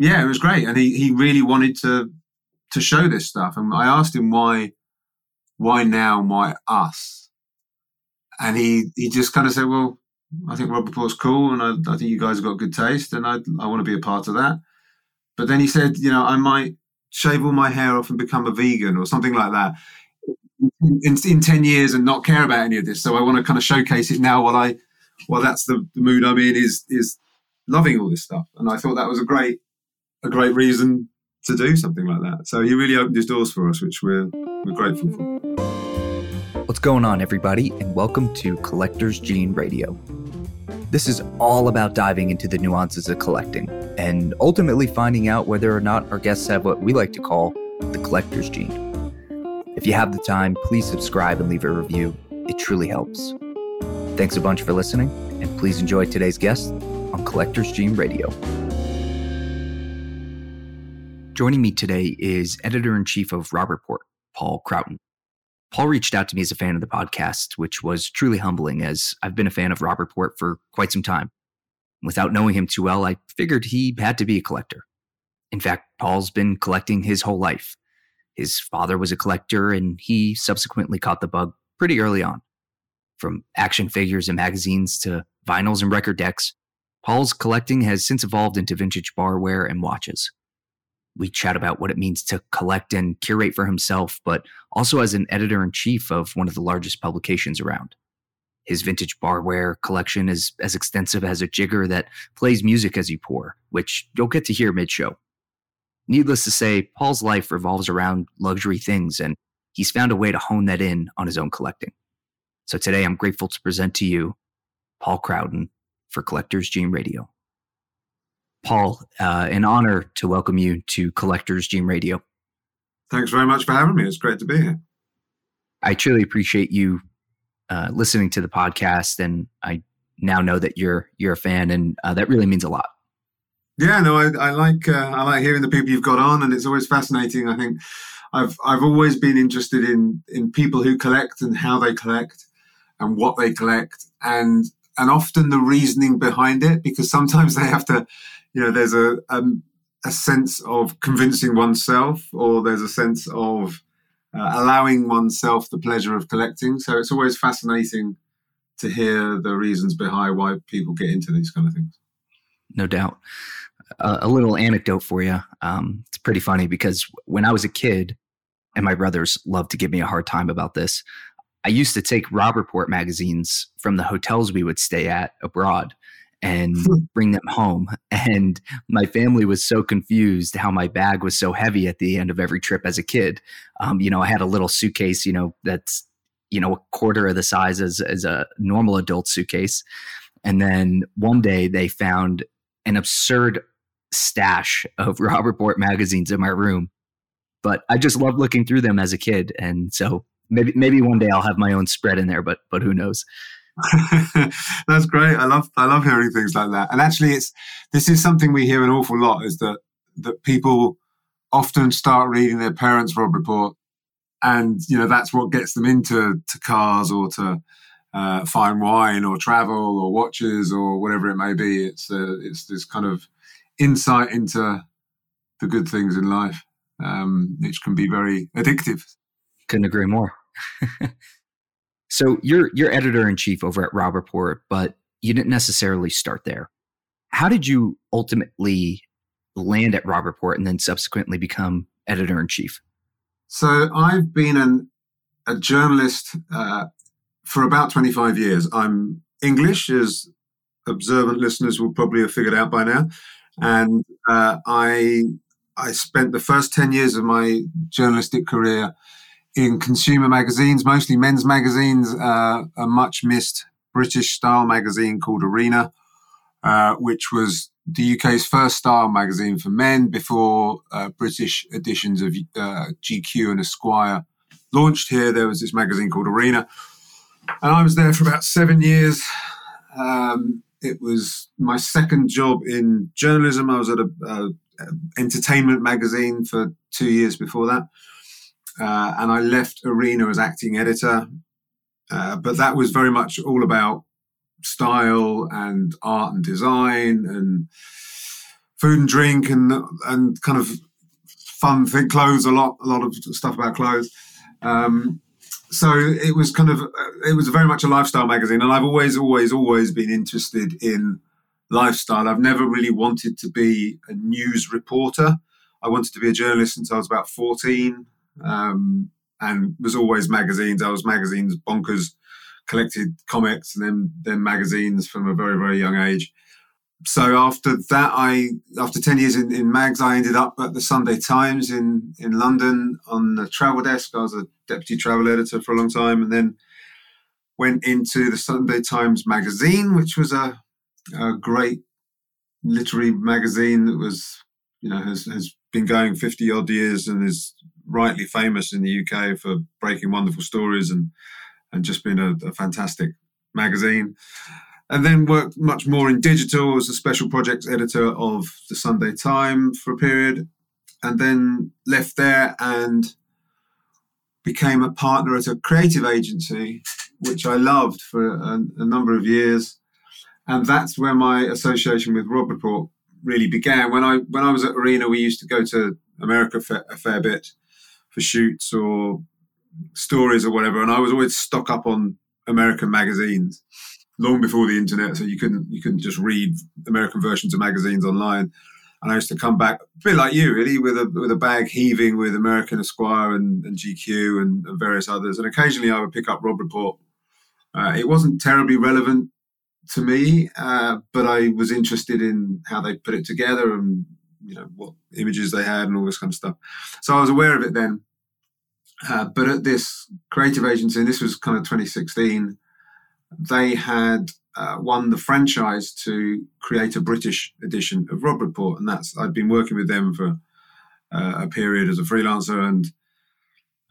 yeah, it was great, and he he really wanted to to show this stuff. And I asked him why why now, why us, and he he just kind of said, well, I think Robb Report's cool, and I, I think you guys have got good taste, and I I want to be a part of that. But then he said, you know, I might shave all my hair off and become a vegan or something like that in, in 10 years and not care about any of this. So I want to kind of showcase it now while I, while that's the, the mood I'm in is, is loving all this stuff. And I thought that was a great, a great reason to do something like that. So he really opened his doors for us, which we're, we're grateful for. What's going on, everybody, and welcome to Collector's Gene Radio. This is all about diving into the nuances of collecting and ultimately finding out whether or not our guests have what we like to call the collector's gene. If you have the time, please subscribe and leave a review. It truly helps. Thanks a bunch for listening, and please enjoy today's guest on Collector's Gene Radio. Joining me today is editor in chief of Robb Report, Paul Croughton. Paul reached out to me as a fan of the podcast, which was truly humbling as I've been a fan of Robb Report for quite some time. Without knowing him too well, I figured he had to be a collector. In fact, Paul's been collecting his whole life. His father was a collector, and he subsequently caught the bug pretty early on. From action figures and magazines to vinyls and record decks, Paul's collecting has since evolved into vintage barware and watches. We chat about what it means to collect and curate for himself, but also as an editor in chief of one of the largest publications around. His vintage barware collection is as extensive as a jigger that plays music as you pour, which you'll get to hear mid show. Needless to say, Paul's life revolves around luxury things, and he's found a way to hone that in on his own collecting. So today I'm grateful to present to you Paul Croughton for Collectors Gene Radio. Paul, uh, an honor to welcome you to Collectors Gene Radio. Thanks very much for having me. It's great to be here. I truly appreciate you uh, listening to the podcast, and I now know that you're you're a fan, and uh, that really means a lot. Yeah, no, I, I like uh, I like hearing the people you've got on, and it's always fascinating. I think I've I've always been interested in in people who collect and how they collect and what they collect, and and often the reasoning behind it, because sometimes they have to, you know, there's a um, a sense of convincing oneself, or there's a sense of uh, allowing oneself the pleasure of collecting. So it's always fascinating to hear the reasons behind why people get into these kind of things. No doubt a, a little anecdote for you. Um, it's pretty funny because when I was a kid, and my brothers loved to give me a hard time about this. I used to take Robb Report magazines from the hotels we would stay at abroad and hmm. bring them home. And my family was so confused how my bag was so heavy at the end of every trip as a kid. Um, you know, I had a little suitcase, you know, that's, you know, a quarter of the size as, as a normal adult suitcase. And then one day they found an absurd stash of Robert Report magazines in my room. But I just loved looking through them as a kid, and so maybe maybe one day I'll have my own spread in there. But but who knows? That's great. I love I love hearing things like that. And actually, it's this is something we hear an awful lot is that that people often start reading their parents' Robb Report, and you know that's what gets them into to cars or to uh, fine wine or travel or watches or whatever it may be. It's uh, it's this kind of insight into the good things in life, um, which can be very addictive. Couldn't agree more. so you're you're editor in chief over at Robb Report, but you didn't necessarily start there. How did you ultimately land at Robb Report and then subsequently become editor in chief? So I've been an, a journalist uh, for about 25 years. I'm English, as observant listeners will probably have figured out by now and uh, I I spent the first ten years of my journalistic career in consumer magazines, mostly men's magazines. Uh, a much missed British style magazine called Arena, uh, which was the UK's first style magazine for men before uh, British editions of uh, GQ and Esquire launched here. There was this magazine called Arena, and I was there for about seven years. Um, it was my second job in journalism. I was at a, a, a entertainment magazine for two years before that, uh, and I left Arena as acting editor. Uh, but that was very much all about style and art and design and food and drink and and kind of fun thing, clothes a lot, a lot of stuff about clothes. Um, so it was kind of it was very much a lifestyle magazine, and I've always, always, always been interested in lifestyle. I've never really wanted to be a news reporter. I wanted to be a journalist since I was about fourteen, um, and was always magazines. I was magazines bonkers, collected comics and then then magazines from a very very young age so after that, I after ten years in, in mags, I ended up at the Sunday Times in in London on the travel desk. I was a deputy travel editor for a long time, and then went into the Sunday Times magazine, which was a, a great literary magazine that was you know has has been going fifty odd years and is rightly famous in the UK for breaking wonderful stories and and just being a, a fantastic magazine and then worked much more in digital as a special projects editor of the Sunday Times for a period, and then left there and became a partner at a creative agency, which I loved for a, a number of years. And that's where my association with Robb Report really began. When I when I was at Arena, we used to go to America a fair bit for shoots or stories or whatever, and I was always stock up on American magazines long before the internet, so you couldn't you couldn't just read American versions of magazines online. And I used to come back a bit like you, really, with a with a bag heaving with American Esquire and, and GQ and, and, various others. And occasionally I would pick up Robb Report. Uh, it wasn't terribly relevant to me, uh, but I was interested in how they put it together and you know what images they had and all this kind of stuff. So I was aware of it then. Uh, but at this creative agency, and this was kind of 2016, they had uh, won the franchise to create a British edition of Robb Report, and that's I'd been working with them for uh, a period as a freelancer and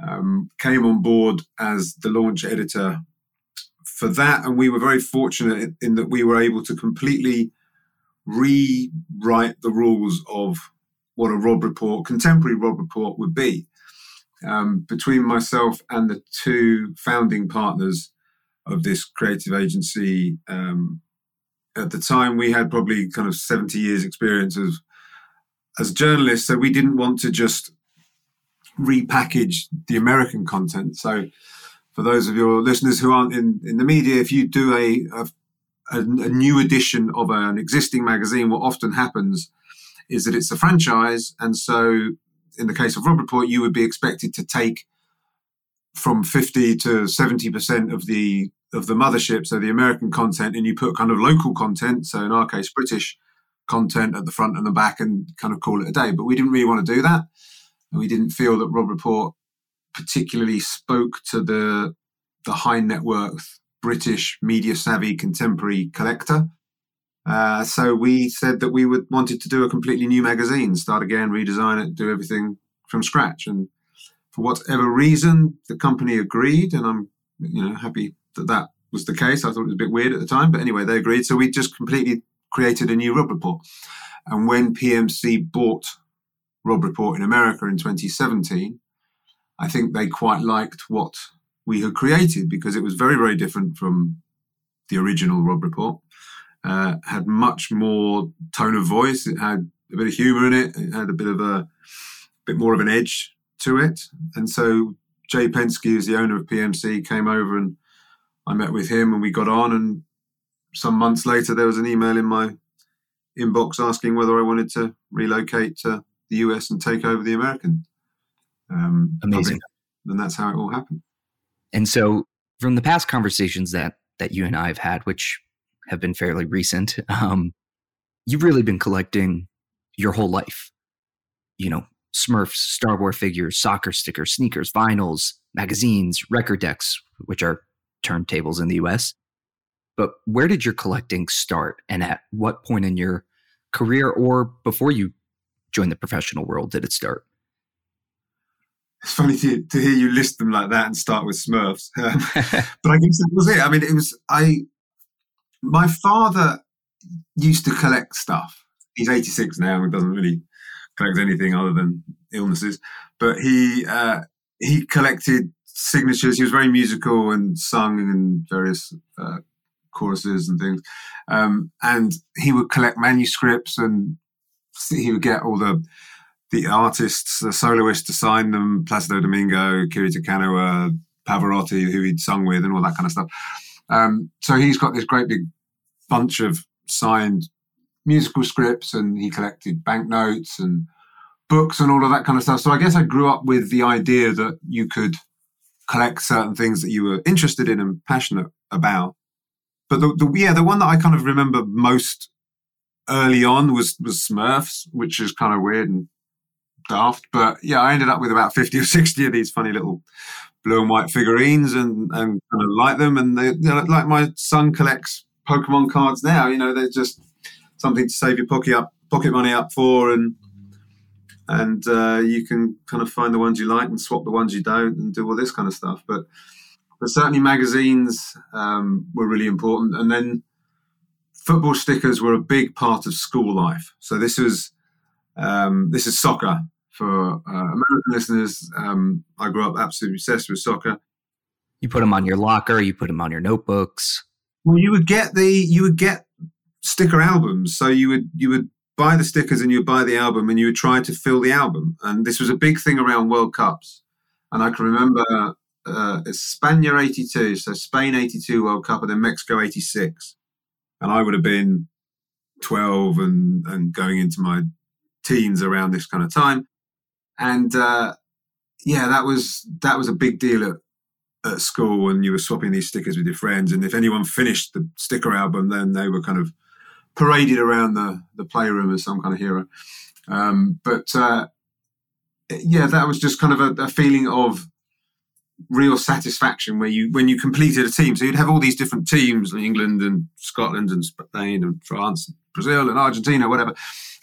um, came on board as the launch editor for that, and we were very fortunate in, in that we were able to completely rewrite the rules of what a Robb Report, contemporary Robb Report, would be. Um, between myself and the two founding partners, of this creative agency. Um, at the time, we had probably kind of 70 years experience of, as journalists, so we didn't want to just repackage the American content. So, for those of your listeners who aren't in, in the media, if you do a, a, a new edition of an existing magazine, what often happens is that it's a franchise. And so, in the case of Robb Report, you would be expected to take from 50 to 70% of the of the mothership, so the American content, and you put kind of local content, so in our case, British content at the front and the back, and kind of call it a day. But we didn't really want to do that. And we didn't feel that Robb Report particularly spoke to the the high net worth British media savvy contemporary collector. Uh, so we said that we would wanted to do a completely new magazine, start again, redesign it, do everything from scratch. And for whatever reason, the company agreed, and I'm you know happy that that was the case. I thought it was a bit weird at the time, but anyway, they agreed. So we just completely created a new Robb Report. And when PMC bought Robb Report in America in 2017, I think they quite liked what we had created because it was very, very different from the original Robb Report. Uh, had much more tone of voice. It had a bit of humour in it. It had a bit of a bit more of an edge to it. And so Jay Penske, who's the owner of PMC, came over and I met with him and we got on. And some months later, there was an email in my inbox asking whether I wanted to relocate to the US and take over the American. Um, Amazing. And that's how it all happened. And so, from the past conversations that that you and I have had, which have been fairly recent, um, you've really been collecting your whole life. You know, Smurfs, Star Wars figures, soccer stickers, sneakers, vinyls, magazines, record decks, which are turntables in the US. But where did your collecting start? And at what point in your career or before you joined the professional world did it start? It's funny to, to hear you list them like that and start with Smurfs. Um, but I guess that was it. I mean, it was, I, my father used to collect stuff. He's 86 now and doesn't really collect anything other than illnesses. But he, uh, he collected signatures. He was very musical and sung in various uh, choruses and things. Um, and he would collect manuscripts and he would get all the the artists, the soloists to sign them, Placido Domingo, Kiri Te Kanawa, Pavarotti, who he'd sung with, and all that kind of stuff. Um, so he's got this great big bunch of signed musical scripts, and he collected banknotes and books and all of that kind of stuff. So I guess I grew up with the idea that you could collect certain things that you were interested in and passionate about. But the, the yeah, the one that I kind of remember most early on was was Smurfs, which is kind of weird and daft. But yeah, I ended up with about fifty or sixty of these funny little blue and white figurines, and and kind of like them. And they, like my son collects Pokemon cards now. You know, they're just something to save your pocket up pocket money up for, and and uh, you can kind of find the ones you like and swap the ones you don't, and do all this kind of stuff. But but certainly magazines um, were really important, and then football stickers were a big part of school life. So this was um, this is soccer for uh, American listeners. Um, I grew up absolutely obsessed with soccer. You put them on your locker. You put them on your notebooks. Well, you would get the you would get sticker albums. So you would you would buy the stickers and you would buy the album and you would try to fill the album. And this was a big thing around World Cups. And I can remember uh, Spania 82, so Spain 82 World Cup, and then Mexico 86. And I would have been 12 and, and going into my teens around this kind of time. And uh, yeah, that was that was a big deal at, at school and you were swapping these stickers with your friends. And if anyone finished the sticker album, then they were kind of paraded around the, the playroom as some kind of hero. Um, but uh, yeah, that was just kind of a, a, feeling of real satisfaction where you when you completed a team. So you'd have all these different teams, England and Scotland and Spain and France, and Brazil and Argentina, whatever.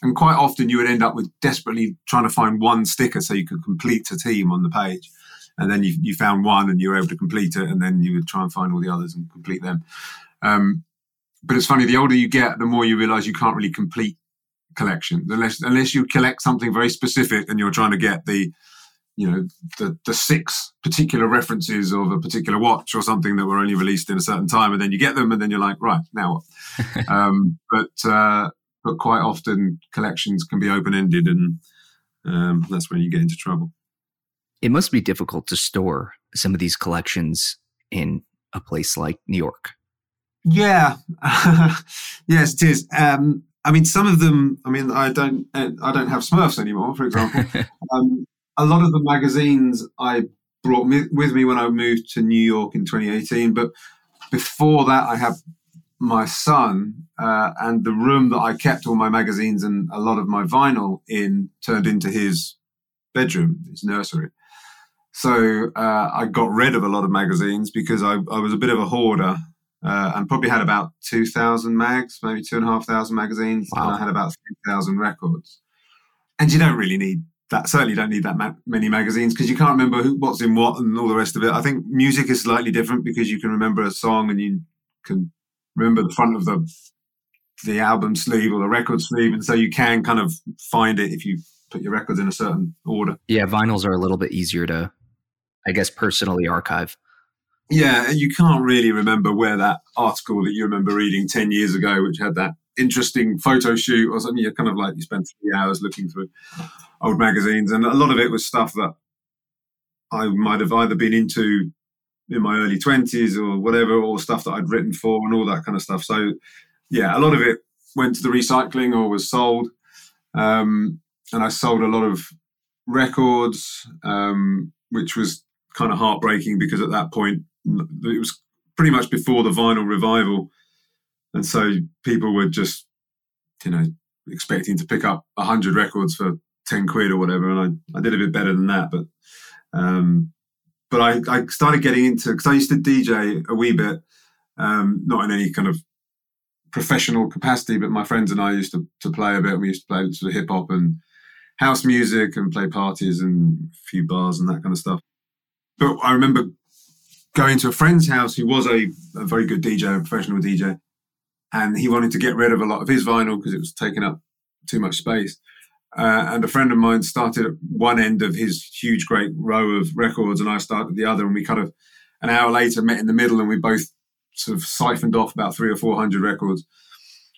And quite often you would end up with desperately trying to find one sticker so you could complete a team on the page. And then you, you found one and you were able to complete it, and then you would try and find all the others and complete them. Um, but it's funny, the older you get, the more you realize you can't really complete collections unless unless you collect something very specific and you're trying to get the you know the the six particular references of a particular watch or something that were only released in a certain time and then you get them and then you're like right now what um, but uh, but quite often collections can be open ended and um, that's when you get into trouble it must be difficult to store some of these collections in a place like new york yeah, yes, it is. Um, I mean, some of them. I mean, I don't. I don't have Smurfs anymore, for example. um, a lot of the magazines I brought me, with me when I moved to New York in 2018. But before that, I had my son, uh, and the room that I kept all my magazines and a lot of my vinyl in turned into his bedroom, his nursery. So uh, I got rid of a lot of magazines because I, I was a bit of a hoarder uh, and probably had about 2,000 mags, maybe 2,500 magazines. Wow. And I had about 3,000 records. And you don't really need that, certainly don't need that ma- many magazines because you can't remember who, what's in what and all the rest of it. I think music is slightly different because you can remember a song and you can remember the front of the the album sleeve or the record sleeve. And so you can kind of find it if you put your records in a certain order. Yeah, vinyls are a little bit easier to, I guess, personally archive. Yeah, you can't really remember where that article that you remember reading 10 years ago, which had that interesting photo shoot or something, you're kind of like, you spent three hours looking through old magazines. And a lot of it was stuff that I might have either been into in my early 20s or whatever, or stuff that I'd written for and all that kind of stuff. So, yeah, a lot of it went to the recycling or was sold. Um, and I sold a lot of records, um, which was kind of heartbreaking because at that point it was pretty much before the vinyl revival, and so people were just, you know, expecting to pick up hundred records for ten quid or whatever, and I, I did a bit better than that, but um, but I, I started getting into because I used to DJ a wee bit, um, not in any kind of professional capacity, but my friends and I used to, to play a bit. We used to play sort of hip hop and house music and play parties and a few bars and that kind of stuff. But I remember going to a friend's house who was a, a very good DJ, a professional DJ, and he wanted to get rid of a lot of his vinyl because it was taking up too much space. Uh, and a friend of mine started at one end of his huge, great row of records, and I started the other. And we kind of an hour later met in the middle, and we both sort of siphoned off about three or four hundred records.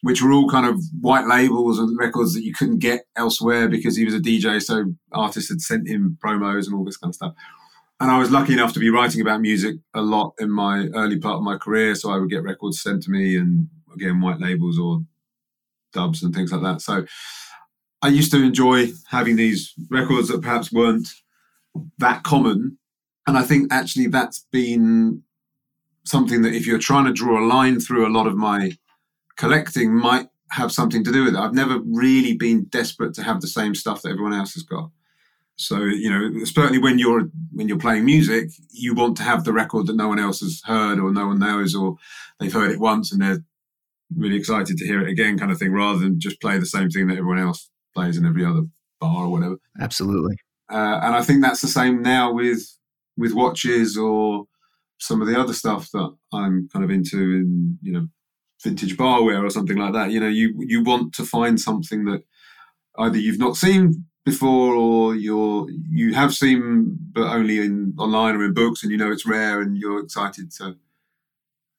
which were all kind of white labels and records that you couldn't get elsewhere because he was a DJ. So artists had sent him promos and all this kind of stuff. And I was lucky enough to be writing about music a lot in my early part of my career. So I would get records sent to me and again, white labels or dubs and things like that. So I used to enjoy having these records that perhaps weren't that common. And I think actually that's been something that if you're trying to draw a line through a lot of my collecting might have something to do with it. I've never really been desperate to have the same stuff that everyone else has got. So you know, certainly when you're when you're playing music, you want to have the record that no one else has heard or no one knows, or they've heard it once and they're really excited to hear it again, kind of thing, rather than just play the same thing that everyone else plays in every other bar or whatever. Absolutely. Uh, and I think that's the same now with with watches or some of the other stuff that I'm kind of into in you know vintage barware or something like that. You know, you you want to find something that either you've not seen before or you're you have seen but only in online or in books and you know it's rare and you're excited to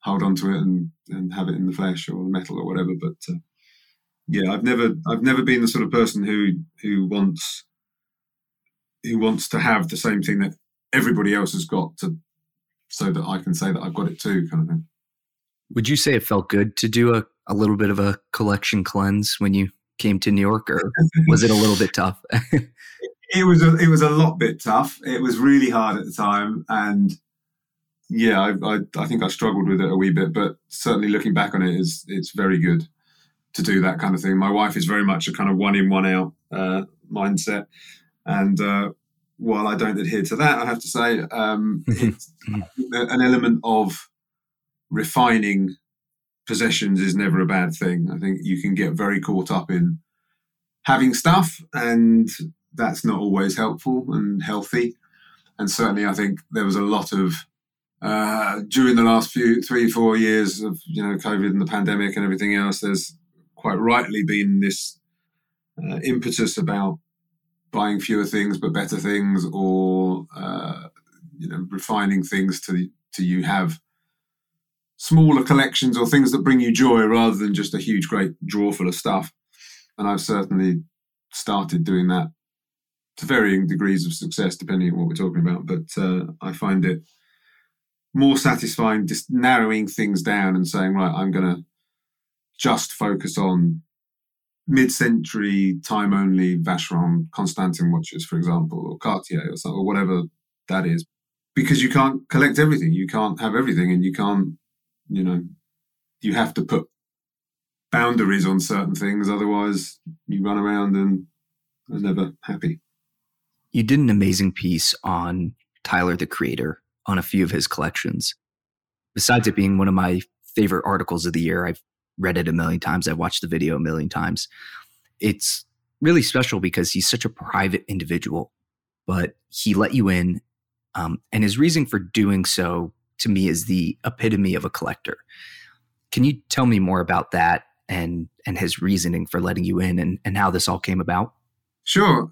hold on to it and, and have it in the flesh or the metal or whatever but uh, yeah i've never i've never been the sort of person who who wants who wants to have the same thing that everybody else has got to so that i can say that i've got it too kind of thing would you say it felt good to do a, a little bit of a collection cleanse when you came to New York, or was it a little bit tough? it was a, it was a lot bit tough. It was really hard at the time, and yeah, I, I, I think I struggled with it a wee bit. But certainly looking back on it, is it's very good to do that kind of thing. My wife is very much a kind of one in one out uh, mindset, and uh, while I don't adhere to that, I have to say um, it's an element of refining possessions is never a bad thing. I think you can get very caught up in having stuff, and that's not always helpful and healthy. And certainly, I think there was a lot of uh, during the last few three, four years of you know COVID and the pandemic and everything else. There's quite rightly been this uh, impetus about buying fewer things but better things, or uh, you know refining things to to you have smaller collections or things that bring you joy rather than just a huge, great drawer full of stuff. And I've certainly started doing that to varying degrees of success, depending on what we're talking about. But uh, I find it more satisfying just narrowing things down and saying, right, I'm going to just focus on mid-century time only Vacheron Constantin watches, for example, or Cartier or something, or whatever that is, because you can't collect everything. You can't have everything, and you can't you know, you have to put boundaries on certain things, otherwise you run around and are never happy. You did an amazing piece on Tyler the Creator on a few of his collections. Besides it being one of my favorite articles of the year, I've read it a million times, I've watched the video a million times. It's really special because he's such a private individual, but he let you in. Um, and his reason for doing so to me is the epitome of a collector. Can you tell me more about that and and his reasoning for letting you in and, and how this all came about? Sure.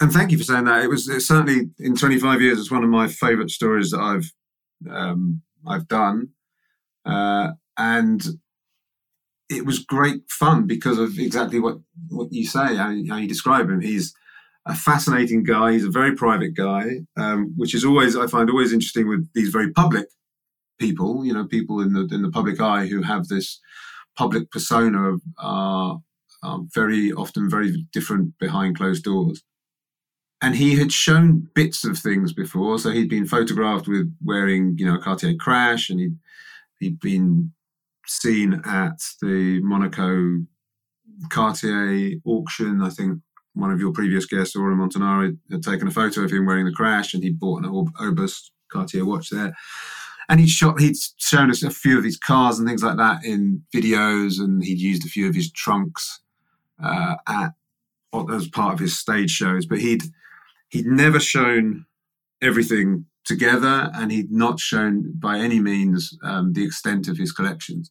And thank you for saying that. It was certainly in 25 years, it's one of my favorite stories that I've um, I've done. Uh, and it was great fun because of exactly what, what you say, how, how you describe him. He's a fascinating guy. He's a very private guy, um, which is always I find always interesting with these very public people, you know, people in the in the public eye who have this public persona are, are very often very different behind closed doors. And he had shown bits of things before, so he'd been photographed with wearing, you know, a Cartier crash, and he'd he'd been seen at the Monaco Cartier auction. I think one of your previous guests, Auro Montanari, had taken a photo of him wearing the crash, and he'd bought an Obus Cartier watch there and he'd shot he'd shown us a few of his cars and things like that in videos and he'd used a few of his trunks uh, at as part of his stage shows but he'd he'd never shown everything together and he'd not shown by any means um, the extent of his collections.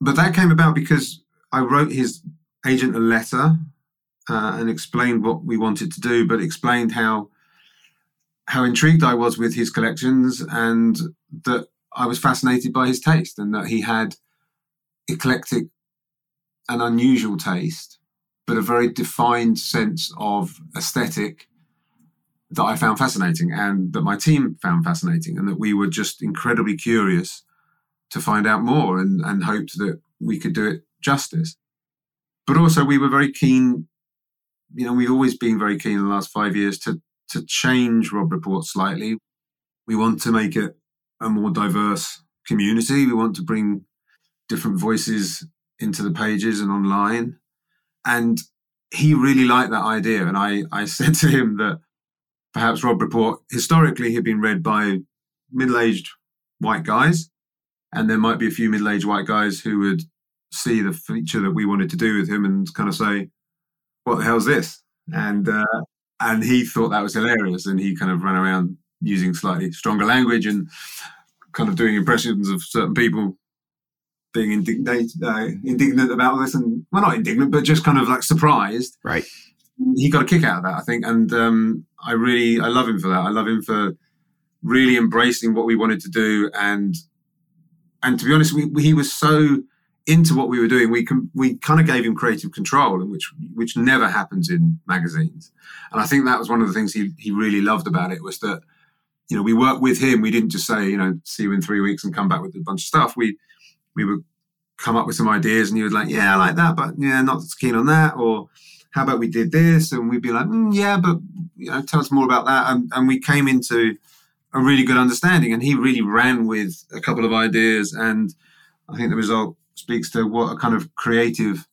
But that came about because i wrote his agent a letter uh, and explained what we wanted to do but explained how how intrigued I was with his collections and that I was fascinated by his taste and that he had eclectic and unusual taste, but a very defined sense of aesthetic that I found fascinating and that my team found fascinating, and that we were just incredibly curious to find out more and, and hoped that we could do it justice. But also, we were very keen, you know, we've always been very keen in the last five years to, to change Robb Report slightly. We want to make it a more diverse community. We want to bring different voices into the pages and online. And he really liked that idea. And I, I said to him that perhaps Robb Report historically had been read by middle aged white guys. And there might be a few middle aged white guys who would see the feature that we wanted to do with him and kind of say, what the hell's this? And, uh, and he thought that was hilarious. And he kind of ran around using slightly stronger language and kind of doing impressions of certain people being indignant, uh, indignant about this, and well, not indignant, but just kind of like surprised. Right. He got a kick out of that, I think, and um, I really I love him for that. I love him for really embracing what we wanted to do, and and to be honest, we, we, he was so into what we were doing. We com- we kind of gave him creative control, and which which never happens in magazines. And I think that was one of the things he he really loved about it was that you know we worked with him. We didn't just say you know see you in three weeks and come back with a bunch of stuff. We we would come up with some ideas and he was like, yeah, I like that, but yeah, not keen on that. Or how about we did this? And we'd be like, mm, yeah, but you know, tell us more about that. And, and we came into a really good understanding and he really ran with a couple of ideas. And I think the result speaks to what a kind of creative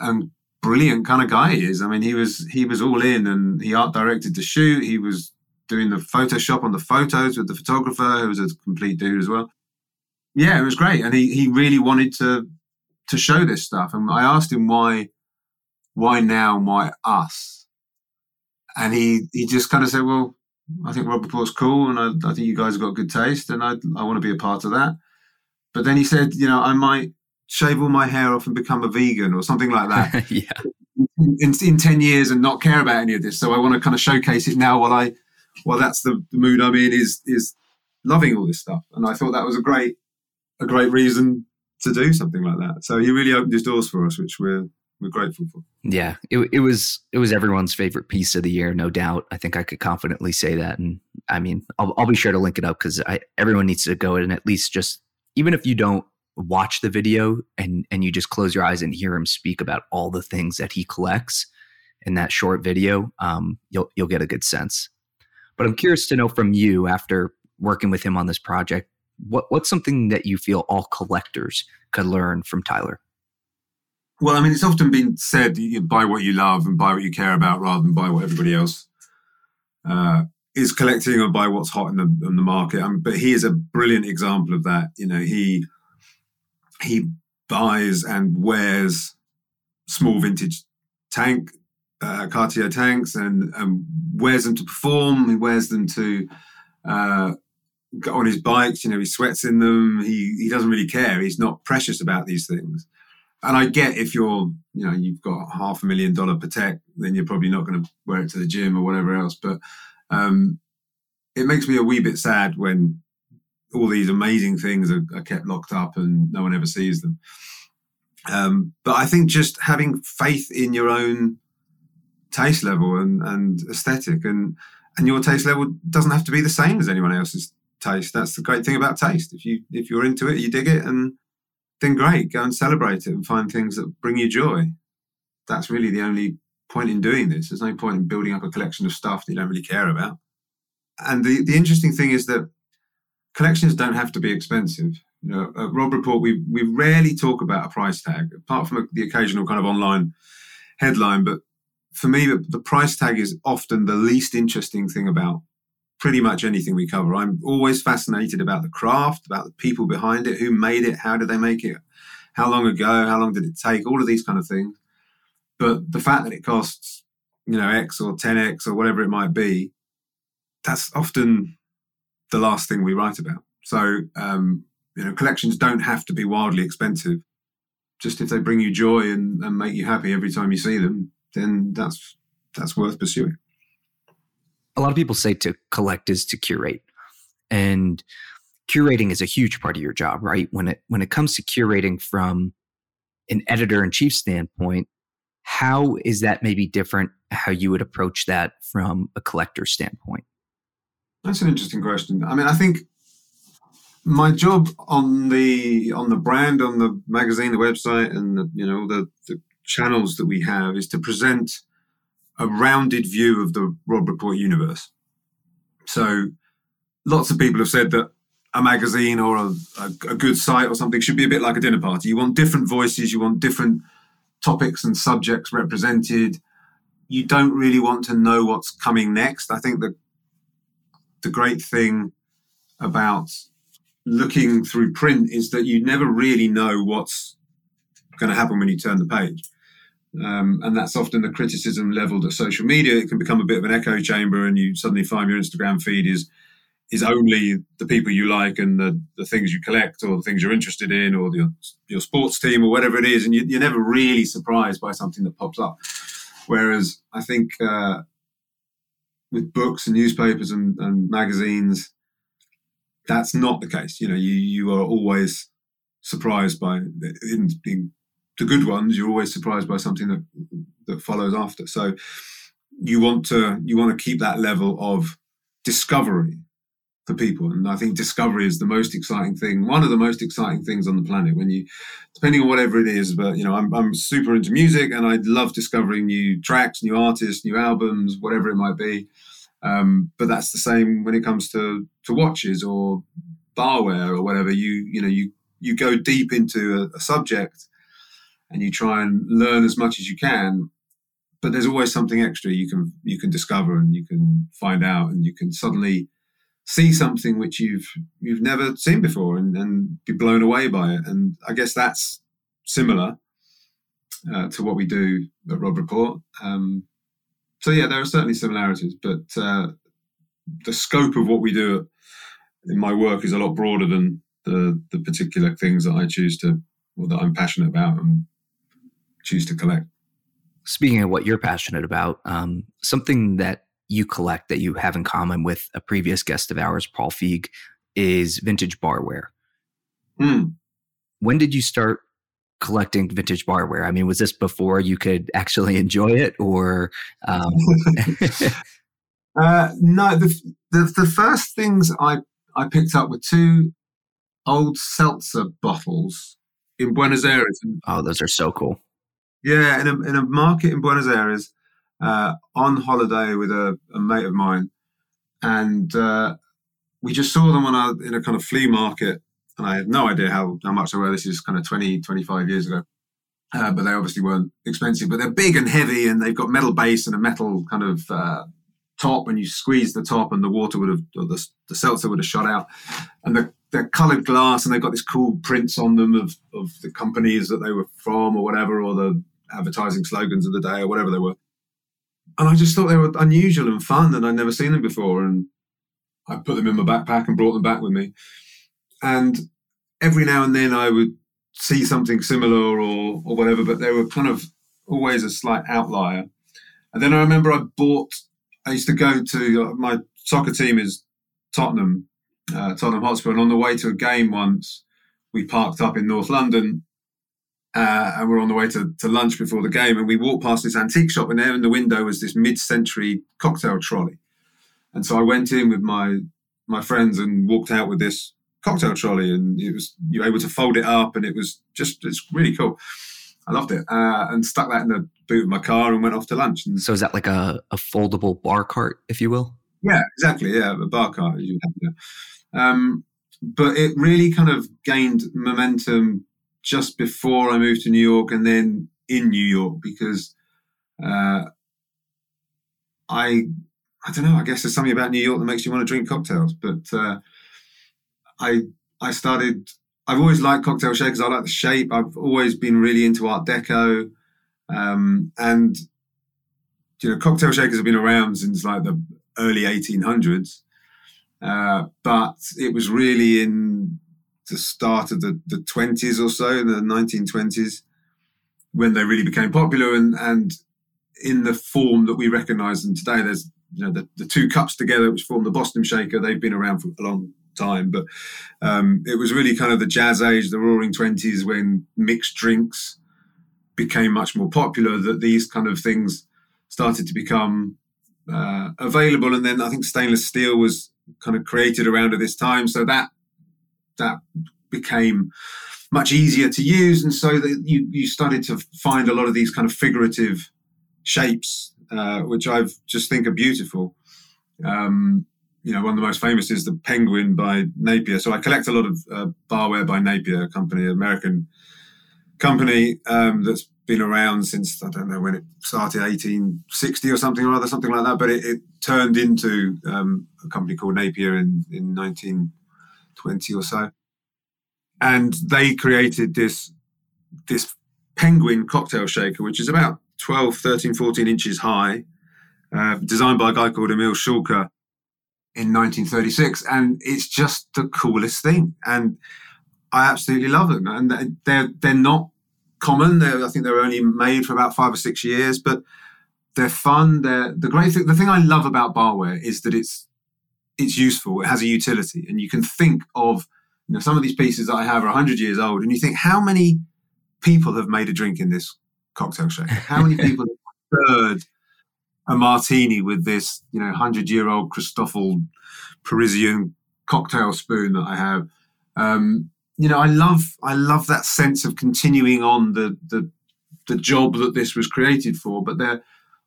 and brilliant kind of guy he is. I mean, he was, he was all in and he art directed the shoot. He was doing the Photoshop on the photos with the photographer who was a complete dude as well yeah, it was great, and he he really wanted to to show this stuff. And I asked him why why now why us, and he he just kind of said, well. I think Robb Report's cool, and I, I think you guys have got good taste, and I I want to be a part of that. But then he said, you know, I might shave all my hair off and become a vegan or something like that. yeah. In, in 10 years and not care about any of this. So I want to kind of showcase it now while I, while that's the, the mood I'm in is, is loving all this stuff. And I thought that was a great, a great reason to do something like that. So he really opened his doors for us, which we're we're grateful for. Yeah, it, it was it was everyone's favorite piece of the year, no doubt. I think I could confidently say that, and I mean, I'll, I'll be sure to link it up because everyone needs to go and at least just even if you don't watch the video and and you just close your eyes and hear him speak about all the things that he collects in that short video, um, you'll you'll get a good sense. But I'm curious to know from you after working with him on this project what what's something that you feel all collectors could learn from Tyler? Well, I mean, it's often been said you buy what you love and buy what you care about rather than buy what everybody else uh, is collecting or buy what's hot in the, in the market. I mean, but he is a brilliant example of that. You know, he he buys and wears small vintage tank uh, Cartier tanks and, and wears them to perform. He wears them to uh, on his bikes. You know, he sweats in them. He he doesn't really care. He's not precious about these things. And I get if you're, you know, you've got half a million dollar Patek, then you're probably not going to wear it to the gym or whatever else. But um, it makes me a wee bit sad when all these amazing things are, are kept locked up and no one ever sees them. Um, but I think just having faith in your own taste level and, and aesthetic and and your taste level doesn't have to be the same as anyone else's taste. That's the great thing about taste. If you if you're into it, you dig it, and then great, go and celebrate it and find things that bring you joy. That's really the only point in doing this. There's no point in building up a collection of stuff that you don't really care about. And the, the interesting thing is that collections don't have to be expensive. You know, at Robb Report, we we rarely talk about a price tag, apart from the occasional kind of online headline. But for me, the price tag is often the least interesting thing about pretty much anything we cover. I'm always fascinated about the craft, about the people behind it, who made it, how did they make it, how long ago, how long did it take, all of these kind of things. But the fact that it costs, you know, X or 10X or whatever it might be, that's often the last thing we write about. So, um, you know, collections don't have to be wildly expensive. Just if they bring you joy and, and make you happy every time you see them, then that's that's worth pursuing a lot of people say to collect is to curate. And curating is a huge part of your job, right? When it when it comes to curating from an editor in chief standpoint, how is that maybe different? How you would approach that from a collector standpoint? That's an interesting question. I mean, I think my job on the on the brand, on the magazine, the website, and the, you know the, the channels that we have is to present a rounded view of the Robb Report universe. So, lots of people have said that a magazine or a, a, a, good site or something should be a bit like a dinner party. You want different voices, you want different topics and subjects represented. You don't really want to know what's coming next. I think that the great thing about looking through print is that you never really know what's going to happen when you turn the page. Um, and that's often the criticism leveled at social media. It can become a bit of an echo chamber, and you suddenly find your Instagram feed is is only the people you like and the, the things you collect or the things you're interested in or the, your sports team or whatever it is. And you, are never really surprised by something that pops up. Whereas I think uh, with books and newspapers and, and, magazines, that's not the case. You know, you, you are always surprised by, in, in the good ones, you're always surprised by something that, that follows after. So you want to, you want to keep that level of discovery for people. And I think discovery is the most exciting thing, one of the most exciting things on the planet. When you, depending on whatever it is, but you know, I'm, I'm super into music and I love discovering new tracks, new artists, new albums, whatever it might be. Um, but that's the same when it comes to to watches or barware or whatever. You you know you you go deep into a, a subject and you try and learn as much as you can but there's always something extra you can you can discover and you can find out and you can suddenly see something which you've you've never seen before and, and be blown away by it. And I guess that's similar uh, to what we do at Robb Report. Um, so yeah, there are certainly similarities, but uh, the scope of what we do in my work is a lot broader than the the particular things that I choose to or that I'm passionate about and choose to collect. Speaking of what you're passionate about, um, something that you collect that you have in common with a previous guest of ours, Paul Feig, is vintage barware. Mm. When did you start collecting vintage barware? I mean, was this before you could actually enjoy it, or? Um... uh, no, the, the, the first things I I picked up were two old seltzer bottles in Buenos Aires. Oh, those are so cool. Yeah, in a, in a market in Buenos Aires, uh, on holiday with a, a, mate of mine, and uh, we just saw them on a, in a kind of flea market, and I had no idea how, how much they were. This is kind of 20, 25 years ago. Uh, but they obviously weren't expensive. But they're big and heavy, and they've got metal base and a metal kind of uh, top. And you squeeze the top, and the water would have, or the, the seltzer would have shot out. And the, they're coloured glass, and they've got this cool prints on them of, of the companies that they were from, or whatever, or the advertising slogans of the day, or whatever they were and I just thought they were unusual and fun, and I'd never seen them before. And I put them in my backpack and brought them back with me. And every now and then I would see something similar or or whatever, but they were kind of always a slight outlier. And then I remember I bought. I used to go to uh, my soccer team is Tottenham, uh, Tottenham Hotspur, and on the way to a game once, we parked up in North London uh, and we're on the way to, to lunch before the game, and we walked past this antique shop, and there in the window was this mid-century cocktail trolley. And so I went in with my my friends and walked out with this cocktail trolley, and it was you were able to fold it up, and it was just it's really cool. I loved it, uh, and stuck that in the boot of my car and went off to lunch. And so is that like a, a foldable bar cart, if you will? Yeah, exactly. Yeah, a bar cart. You have, yeah. Um, but it really kind of gained momentum just before I moved to New York and then in New York because uh, I I don't know. I guess there's something about New York that makes you want to drink cocktails. But uh, I I started. I've always liked cocktail shakers. I like the shape. I've always been really into Art Deco, um, and you know, cocktail shakers have been around since like the early 1800s. Uh, but it was really in the start of the, the 20s or so, in the 1920s, when they really became popular and, and in the form that we recognize them today. There's you know the, the two cups together, which form the Boston Shaker. They've been around for a long time, but um, it was really kind of the jazz age, the Roaring Twenties, when mixed drinks became much more popular that these kind of things started to become uh, available. And then I think stainless steel was kind of created around at this time, so that that became much easier to use, and so that you you started to find a lot of these kind of figurative shapes, uh, which I just think are beautiful. Um, you know, one of the most famous is the Penguin by Napier. So I collect a lot of uh, barware by Napier, company, American company um, that's been around since I don't know when it started, 1860 or something or other, something like that. But it, it turned into um, a company called Napier in, in 1920 or so, and they created this this penguin cocktail shaker, which is about 12, 13, 14 inches high, uh, designed by a guy called Emil Schuelke in 1936, and it's just the coolest thing. And I absolutely love them, and they're they're not common. They're, I think they're only made for about five or six years, but they're fun. They're the great thing. The thing I love about barware is that it's it's useful. It has a utility, and you can think of you know some of these pieces that I have are 100 years old, and you think how many people have made a drink in this cocktail shaker? How many people have stirred a martini with this, you know, hundred year old Christofle Parisian cocktail spoon that I have. Um, you know, I love I love that sense of continuing on the the the job that this was created for, but they're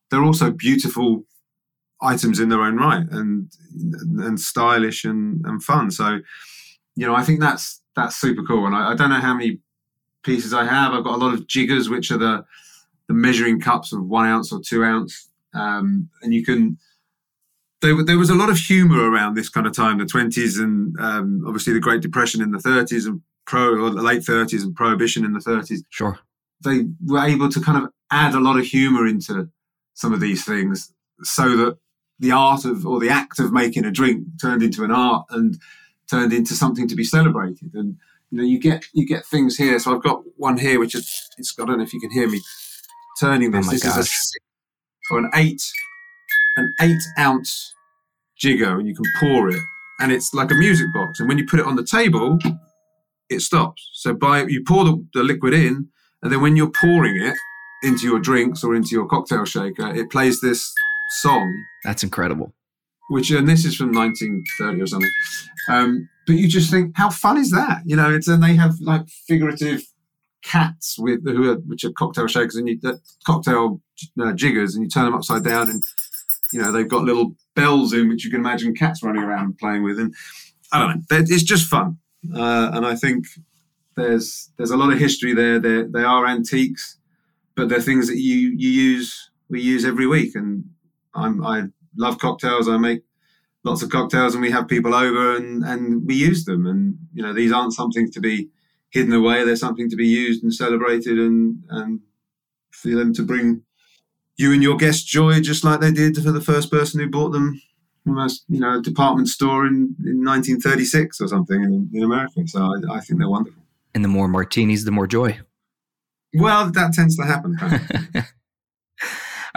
they're also beautiful items in their own right and and stylish and, and fun. So, you know, I think that's that's super cool. And I, I don't know how many pieces I have. I've got a lot of jiggers, which are the the measuring cups of one ounce or two ounce um, and you can. There, there, was a lot of humor around this kind of time, the 20s, and um, obviously the Great Depression in the 30s, and pro or the late 30s, and Prohibition in the 30s. Sure. They were able to kind of add a lot of humor into some of these things, so that the art of or the act of making a drink turned into an art and turned into something to be celebrated. And you know, you get you get things here. So I've got one here, which is it's. I don't know if you can hear me turning this. Oh my this gosh. is a for an eight an eight ounce jigger and you can pour it and it's like a music box and when you put it on the table it stops so by you pour the, the liquid in and then when you're pouring it into your drinks or into your cocktail shaker it plays this song. That's incredible. which and this is from 1930 or something. Um, but you just think how fun is that? You know it's and they have like figurative cats with who are which are cocktail shakers and you uh, cocktail uh, jiggers and you turn them upside down and you know they've got little bells in which you can imagine cats running around playing with and I don't know it's just fun. Uh, and I think there's there's a lot of history there. They they are antiques but they're things that you you use we use every week and I'm I love cocktails. I make lots of cocktails and we have people over and and we use them. And you know these aren't something to be hidden away. They're something to be used and celebrated and and for them to bring you and your guests joy just like they did for the first person who bought them from a you know department store in, in 1936 or something in, in America. So I, I think they're wonderful. And the more martinis, the more joy. well that tends to happen.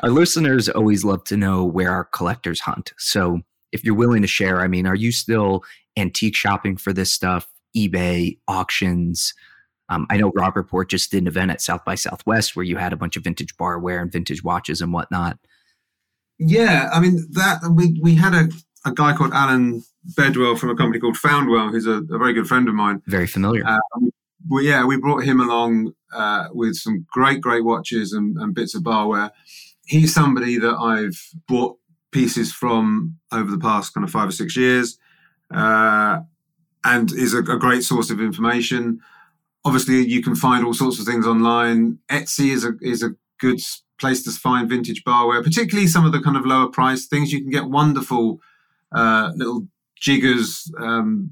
our listeners always love to know where our collectors hunt. So if you're willing to share, I mean, are you still antique shopping for this stuff? eBay, auctions? Um, I know Robb Report just did an event at South by Southwest where you had a bunch of vintage barware and vintage watches and whatnot. Yeah, I mean that we we had a, a guy called Alan Bedwell from a company called Foundwell, who's a, a very good friend of mine. Very familiar. Uh, well, yeah, we brought him along uh, with some great, great watches and, and bits of barware. He's somebody that I've bought pieces from over the past kind of five or six years, uh, and is a, a great source of information. Obviously, you can find all sorts of things online. Etsy is a is a good place to find vintage barware, particularly some of the kind of lower price things. You can get wonderful uh, little jiggers, um,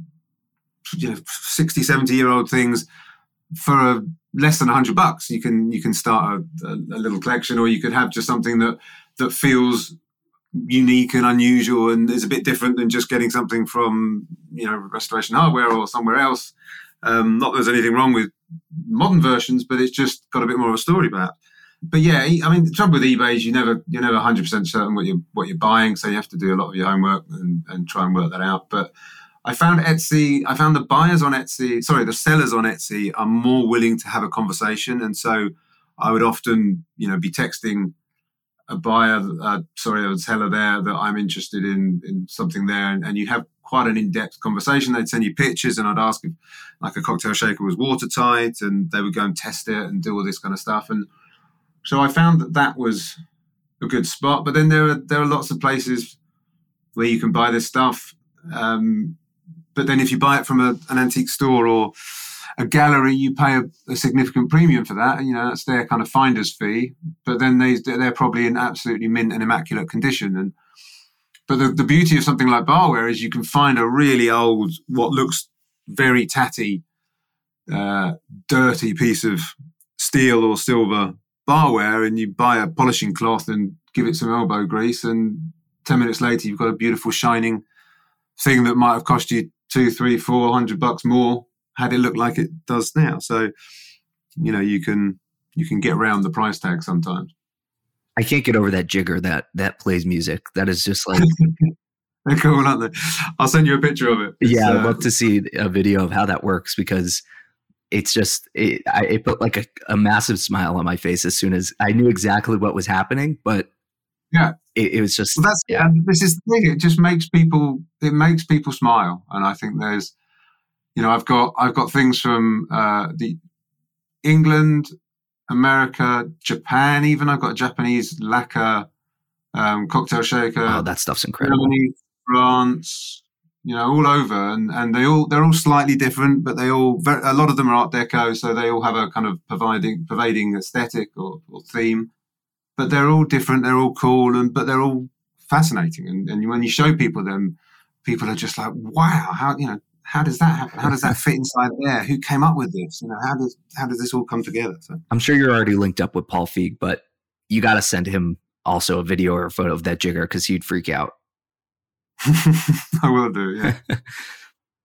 you know, 60, 70 year old things for less than 100 bucks. You can you can start a, a, a little collection, or you could have just something that that feels unique and unusual and is a bit different than just getting something from you know restoration hardware or somewhere else um, not that there's anything wrong with modern versions but it's just got a bit more of a story about but yeah i mean the trouble with ebay is you never you're never 100% certain what you're what you're buying so you have to do a lot of your homework and, and try and work that out but i found etsy i found the buyers on etsy sorry the sellers on etsy are more willing to have a conversation and so I would often, you know, be texting a buyer, uh, sorry, a seller there that I'm interested in in something there, and, and you have quite an in-depth conversation. They'd send you pictures, and I'd ask if like a cocktail shaker was watertight, and they would go and test it and do all this kind of stuff. And so I found that that was a good spot. But then there are there are lots of places where you can buy this stuff. Um, but then if you buy it from a, an antique store or a gallery, you pay a, a, significant premium for that. And you know, that's their kind of finder's fee. But then they they're probably in absolutely mint and immaculate condition. And but the, the beauty of something like barware is you can find a really old, what looks very tatty, uh, dirty piece of steel or silver barware, and you buy a polishing cloth and give it some elbow grease, and ten minutes later you've got a beautiful shining thing that might have cost you two, three, four hundred bucks more had it looked like it does now. So, you know, you can you can get around the price tag sometimes. I can't get over that jigger that that plays music. That is just like they're cool, aren't they? I'll send you a picture of it. It's, yeah, I'd uh, love to see a video of how that works because it's just it, I, it put like a, a massive smile on my face as soon as I knew exactly what was happening. But yeah, it, it was just well, that's yeah. And this is the thing. It just makes people it makes people smile, and I think there's you know I've got I've got things from uh, the England, America, Japan. Even I've got a Japanese lacquer um, cocktail shaker. Oh, that stuff's incredible. Germany, France, you know, all over, and, and they all they're all slightly different, but they all a lot of them are Art Deco, so they all have a kind of providing pervading aesthetic or, or theme. But they're all different. They're all cool, and but they're all fascinating. And, and when you show people them, people are just like, wow, how you know how does that happen? How does that fit inside there? Who came up with this? You know, how does how does this all come together? So I'm sure you're already linked up with Paul Feig, but you got to send him also a video or a photo of that jigger because he'd freak out. I will do. Yeah.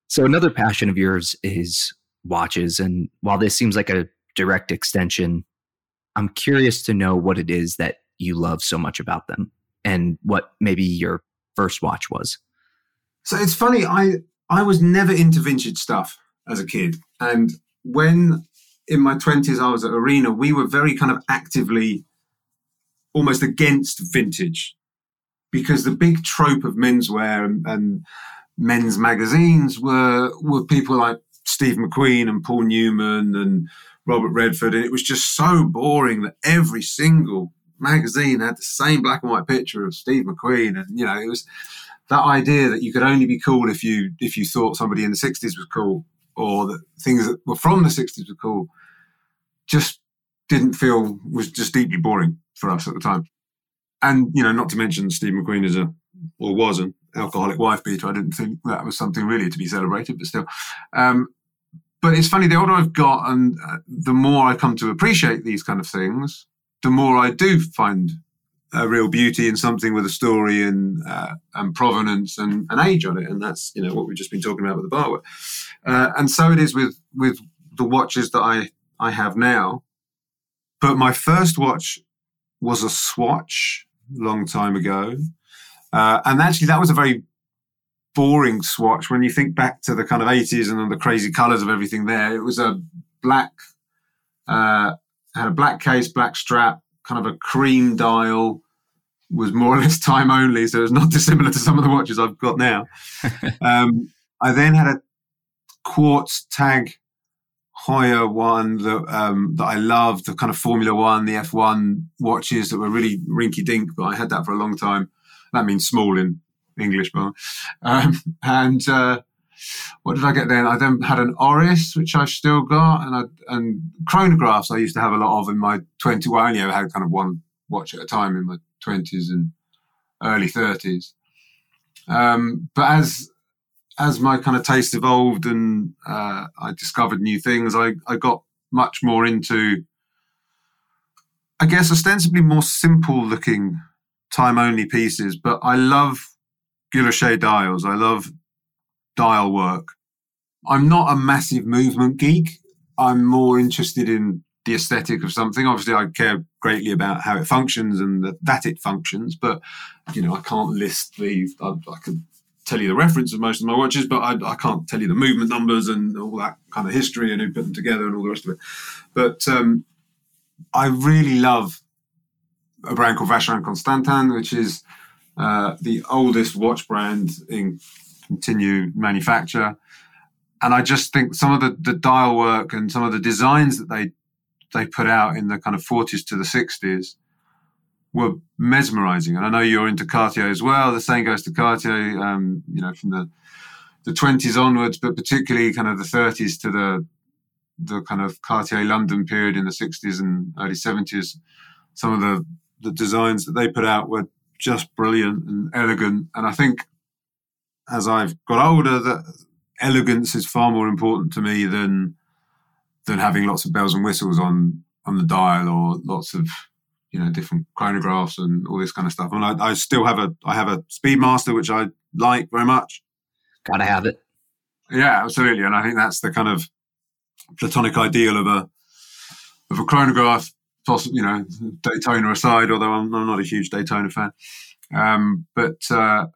so another passion of yours is watches, and while this seems like a direct extension, I'm curious to know what it is that you love so much about them, and what maybe your first watch was. So it's funny. I I was never into vintage stuff as a kid. And when in my 20s I was at Arena, we were very kind of actively almost against vintage because the big trope of menswear and, and men's magazines were were people like Steve McQueen and Paul Newman and Robert Redford. And it was just so boring that every single magazine had the same black and white picture of Steve McQueen. And, you know, it was that idea that you could only be cool if you if you thought somebody in the 60s was cool or that things that were from the 60s were cool just didn't feel was just deeply boring for us at the time and you know not to mention steve mcqueen is a or was an alcoholic wife beater i didn't think that was something really to be celebrated but still um, but it's funny the older i've got and uh, the more i come to appreciate these kind of things the more i do find a real beauty in something with a story and uh, and provenance and an age on it, and that's you know what we've just been talking about with the bar. Uh, and so it is with with the watches that I I have now. But my first watch was a Swatch long time ago, uh, and actually that was a very boring Swatch when you think back to the kind of 80s and the crazy colors of everything there. It was a black, uh, had a black case, black strap, kind of a cream dial was more or less time only, so it's not dissimilar to some of the watches I've got now. um, I then had a quartz TAG Heuer one that um, that I loved, the kind of Formula One, the F1 watches that were really rinky dink, but I had that for a long time. That means small in English, but um, and uh, what did I get then? I then had an Oris, which I've still got, and I, and chronographs I used to have a lot of in my 20. Well, I only ever had kind of one watch at a time in my 20s and early 30s. Um, but as as my kind of taste evolved and uh, I discovered new things, I, I got much more into, I guess, ostensibly more simple looking time only pieces. But I love Guilloche dials. I love dial work. I'm not a massive movement geek. I'm more interested in the aesthetic of something. Obviously, I care greatly about how it functions and the, that it functions, but you know, I can't list the. I, I could tell you the reference of most of my watches, but I, I, can't tell you the movement numbers and all that kind of history and who put them together and all the rest of it. But um, I really love a brand called Vacheron Constantin, which is uh, the oldest watch brand in continued manufacture. And I just think some of the, the dial work and some of the designs that they they put out in the kind of 40s to the 60s were mesmerizing. And I know you're into Cartier as well. The same goes to Cartier, um, you know, from the the 20s onwards, but particularly kind of the 30s to the the kind of Cartier London period in the 60s and early 70s. Some of the the designs that they put out were just brilliant and elegant. And I think as I've got older, that elegance is far more important to me than than having lots of bells and whistles on on the dial or lots of you know different chronographs and all this kind of stuff. And I, I still have a I have a Speedmaster which I like very much. Gotta have it. Yeah, absolutely. And I think that's the kind of platonic ideal of a of a chronograph you know, Daytona aside, although I'm, I'm not a huge Daytona fan. Um, but uh,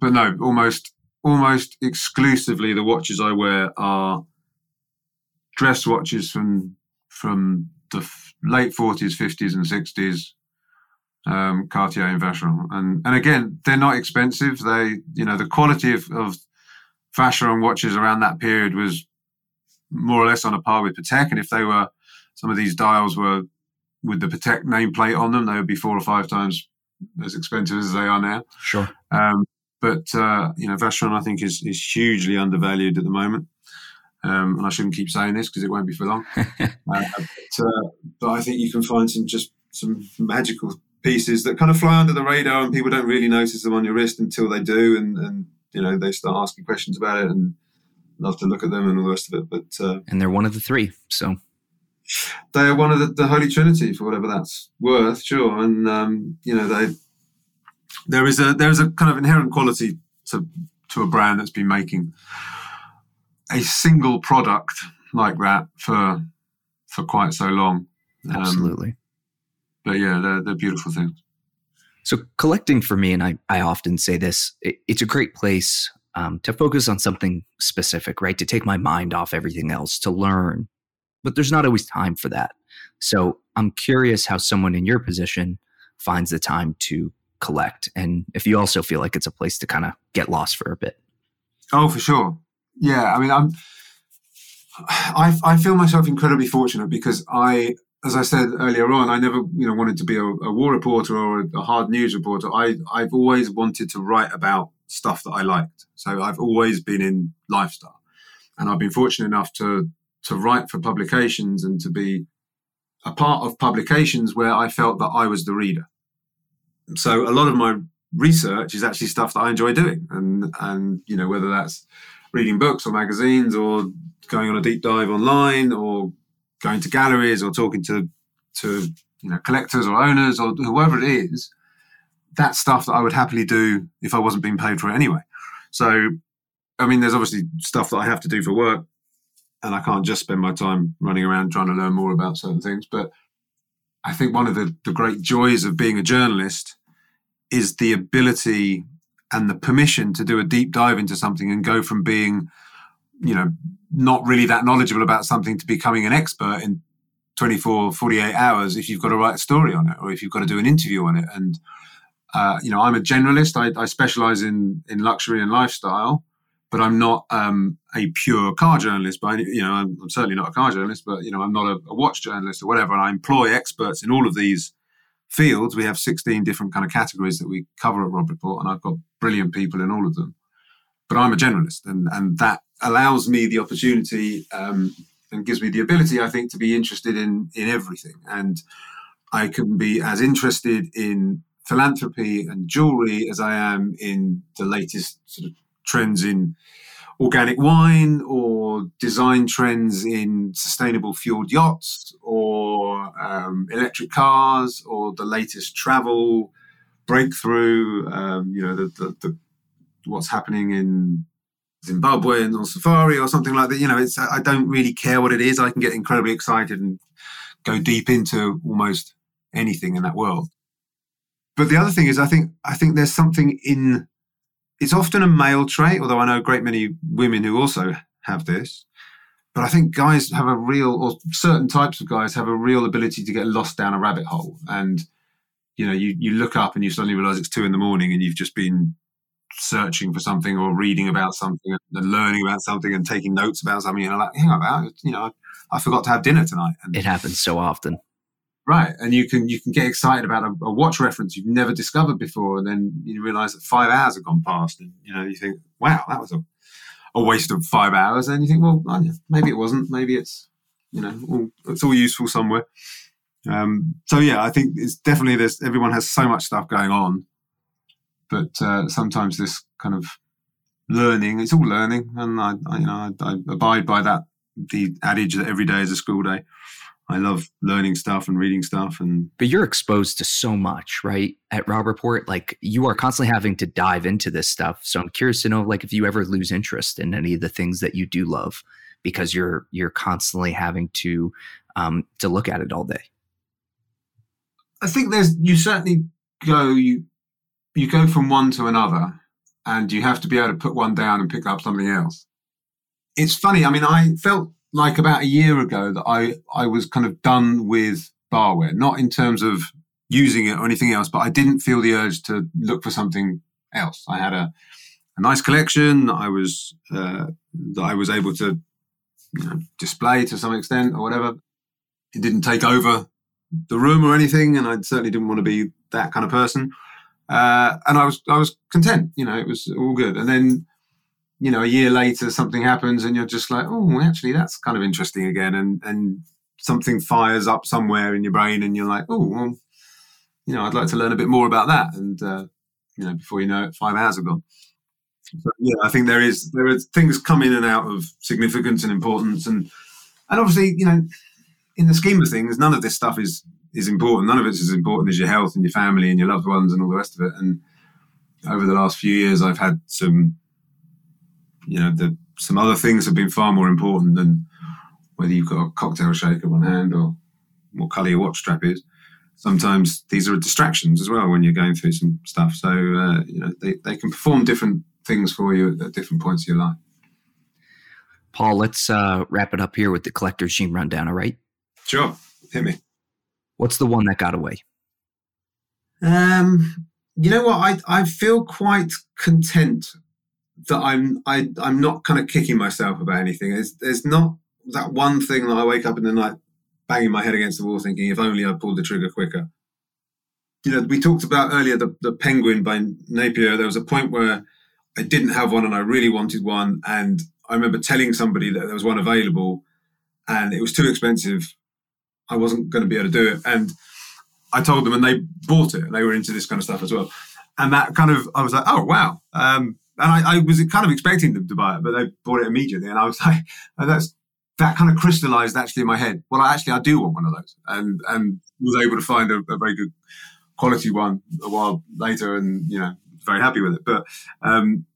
but no, almost almost exclusively the watches I wear are dress watches from from the late 40s, 50s, and 60s. Um, Cartier and Vacheron, and and again, they're not expensive. They, you know, the quality of, of Vacheron watches around that period was more or less on a par with Patek, and if they were some of these dials were with the Patek nameplate on them, they would be four or five times as expensive as they are now. Sure. Um, but uh, you know, Vacheron I think is is hugely undervalued at the moment. Um, and I shouldn't keep saying this because it won't be for long. uh, but, uh, but I think you can find some just some magical pieces that kind of fly under the radar, and people don't really notice them on your wrist until they do, and, and you know they start asking questions about it, and love to look at them and all the rest of it. But uh, and they're one of the three, so they are one of the, the Holy Trinity for whatever that's worth, sure. And um, you know, they there is a there is a kind of inherent quality to to a brand that's been making a single product like that for for quite so long. Um, Absolutely. But yeah, they're they're beautiful things. So collecting for me, and I, I often say this, it, it's a great place um, to focus on something specific, right? To take my mind off everything else, to learn, but there's not always time for that. So I'm curious how someone in your position finds the time to collect and if you also feel like it's a place to kind of get lost for a bit. Oh, for sure. Yeah. I mean, I'm, I, I feel myself incredibly fortunate because I, as I said earlier on, I never, you know, wanted to be a, a war reporter or a, a hard news reporter. I, I've always wanted to write about stuff that I liked. So I've always been in lifestyle and I've been fortunate enough to to write for publications and to be a part of publications where I felt that I was the reader. So a lot of my research is actually stuff that I enjoy doing, and and you know whether that's reading books or magazines or going on a deep dive online or going to galleries or talking to to you know collectors or owners or whoever it is. That's stuff that I would happily do if I wasn't being paid for it anyway. So, I mean, there's obviously stuff that I have to do for work and I can't just spend my time running around trying to learn more about certain things. But I think one of the, the great joys of being a journalist is the ability and the permission to do a deep dive into something and go from being, you know, not really that knowledgeable about something to becoming an expert in 24, 48 hours if you've got to write a story on it or if you've got to do an interview on it. And, uh, you know, I'm a generalist. I, I specialize in, in luxury and lifestyle but I'm not um, a pure car journalist. But you know, I'm, I'm, certainly not a car journalist. But you know, I'm not a, a, watch journalist or whatever. And I employ experts in all of these fields. We have 16 different kind of categories that we cover at Robb Report, and I've got brilliant people in all of them. But I'm a generalist, and and that allows me the opportunity um, and gives me the ability, I think, to be interested in in everything. And I can be as interested in philanthropy and jewelry as I am in the latest sort of trends in organic wine or design trends in sustainable fueled yachts or um, electric cars or the latest travel breakthrough, um, you know, the, the, the, what's happening in Zimbabwe and on safari or something like that. You know, it's I don't really care what it is. I can get incredibly excited and go deep into almost anything in that world. But the other thing is, I think I think there's something in it's often a male trait, although I know a great many women who also have this. But I think guys have a real, or certain types of guys have a real ability to get lost down a rabbit hole. And, you know, you, you look up and you suddenly realize it's two in the morning and you've just been searching for something or reading about something and learning about something and taking notes about something. And I'm like, hang on, you know, I forgot to have dinner tonight. And, it happens so often. Right. And you can, you can get excited about a, a watch reference you've never discovered before. And then you realize that five hours have gone past and, you know, you think, wow, that was a, a waste of five hours. And you think, well, maybe it wasn't. Maybe it's, you know, all, it's all useful somewhere. Um, so yeah, I think it's definitely there's everyone has so much stuff going on, but uh, sometimes this kind of learning, it's all learning, and I, I you know I, I, abide by that the adage that every day is a school day. I love learning stuff and reading stuff and But you're exposed to so much, right? At Robb Report, like you are constantly having to dive into this stuff. So I'm curious to know like if you ever lose interest in any of the things that you do love because you're you're constantly having to um to look at it all day. I think there's you certainly go you you go from one to another and you have to be able to put one down and pick up something else. It's funny, I mean I felt like about a year ago that I, I was kind of done with barware, not in terms of using it or anything else, but I didn't feel the urge to look for something else. I had a, a nice collection. I was uh, that I was able to you know, display to some extent or whatever. It didn't take over the room or anything, and I certainly didn't want to be that kind of person. Uh, and I was I was content. You know, it was all good. And then you know, a year later something happens and you're just like, oh, actually, that's kind of interesting again, and and something fires up somewhere in your brain, and you're like, oh, well, you know, I'd like to learn a bit more about that, and uh, you know, before you know it, five hours have gone. So, yeah, I think there is there are things come in and out of significance and importance, and and obviously, you know, in the scheme of things, none of this stuff is is important. None of it's as important as your health and your family and your loved ones and all the rest of it. And over the last few years, I've had some you know, the, some other things have been far more important than whether you've got a cocktail shaker on hand or what colour your watch strap is. Sometimes these are distractions as well when you're going through some stuff. So, uh, you know, they, they can perform different things for you at, different points of your life. Paul, let's uh, wrap it up here with the collector's gene rundown, all right? Sure. Hit me. What's the one that got away? Um, you know what? I, I feel quite content that I'm I I'm not kind of kicking myself about anything. There's there's not that one thing that I wake up in the night banging my head against the wall thinking if only I pulled the trigger quicker. You know, we talked about earlier the, the penguin by Napier. There was a point where I didn't have one and I really wanted one. And I remember telling somebody that there was one available and it was too expensive. I wasn't going to be able to do it. And I told them and they bought it and they were into this kind of stuff as well. And that kind of, I was like, oh, wow. Um, and I, I, was kind of expecting them to buy it, but they bought it immediately, and I was like, that's that kind of crystallized actually in my head. Well, I actually, I do want one of those, and and was able to find a, a very good quality one a while later, and you know, very happy with it. But um,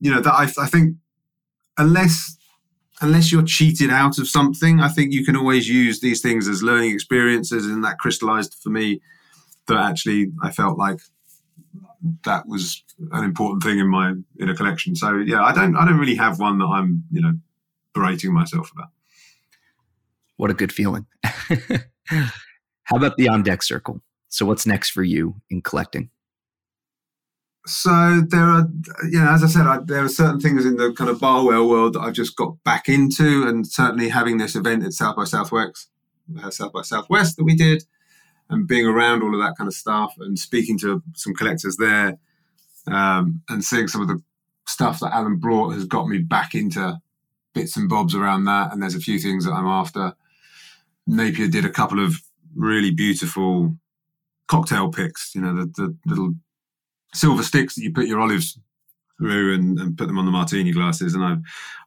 you know, that I, I think unless unless you're cheated out of something, I think you can always use these things as learning experiences, and that crystallized for me that actually I felt like that was an important thing in my in a collection. So yeah, I don't I don't really have one that I'm you know berating myself about. What a good feeling. How about the on deck circle? So what's next for you in collecting? So there are, you know, as I said, I, there are certain things in the kind of barware world that I've just got back into, and certainly having this event at South by Southwest, uh, South by Southwest that we did, and being around all of that kind of stuff and speaking to some collectors there um, and seeing some of the stuff that Alan brought has got me back into bits and bobs around that. And there's a few things that I'm after. Napier did a couple of really beautiful cocktail picks, you know, the, the little silver sticks that you put your olives through and, and, put them on the martini glasses. And I,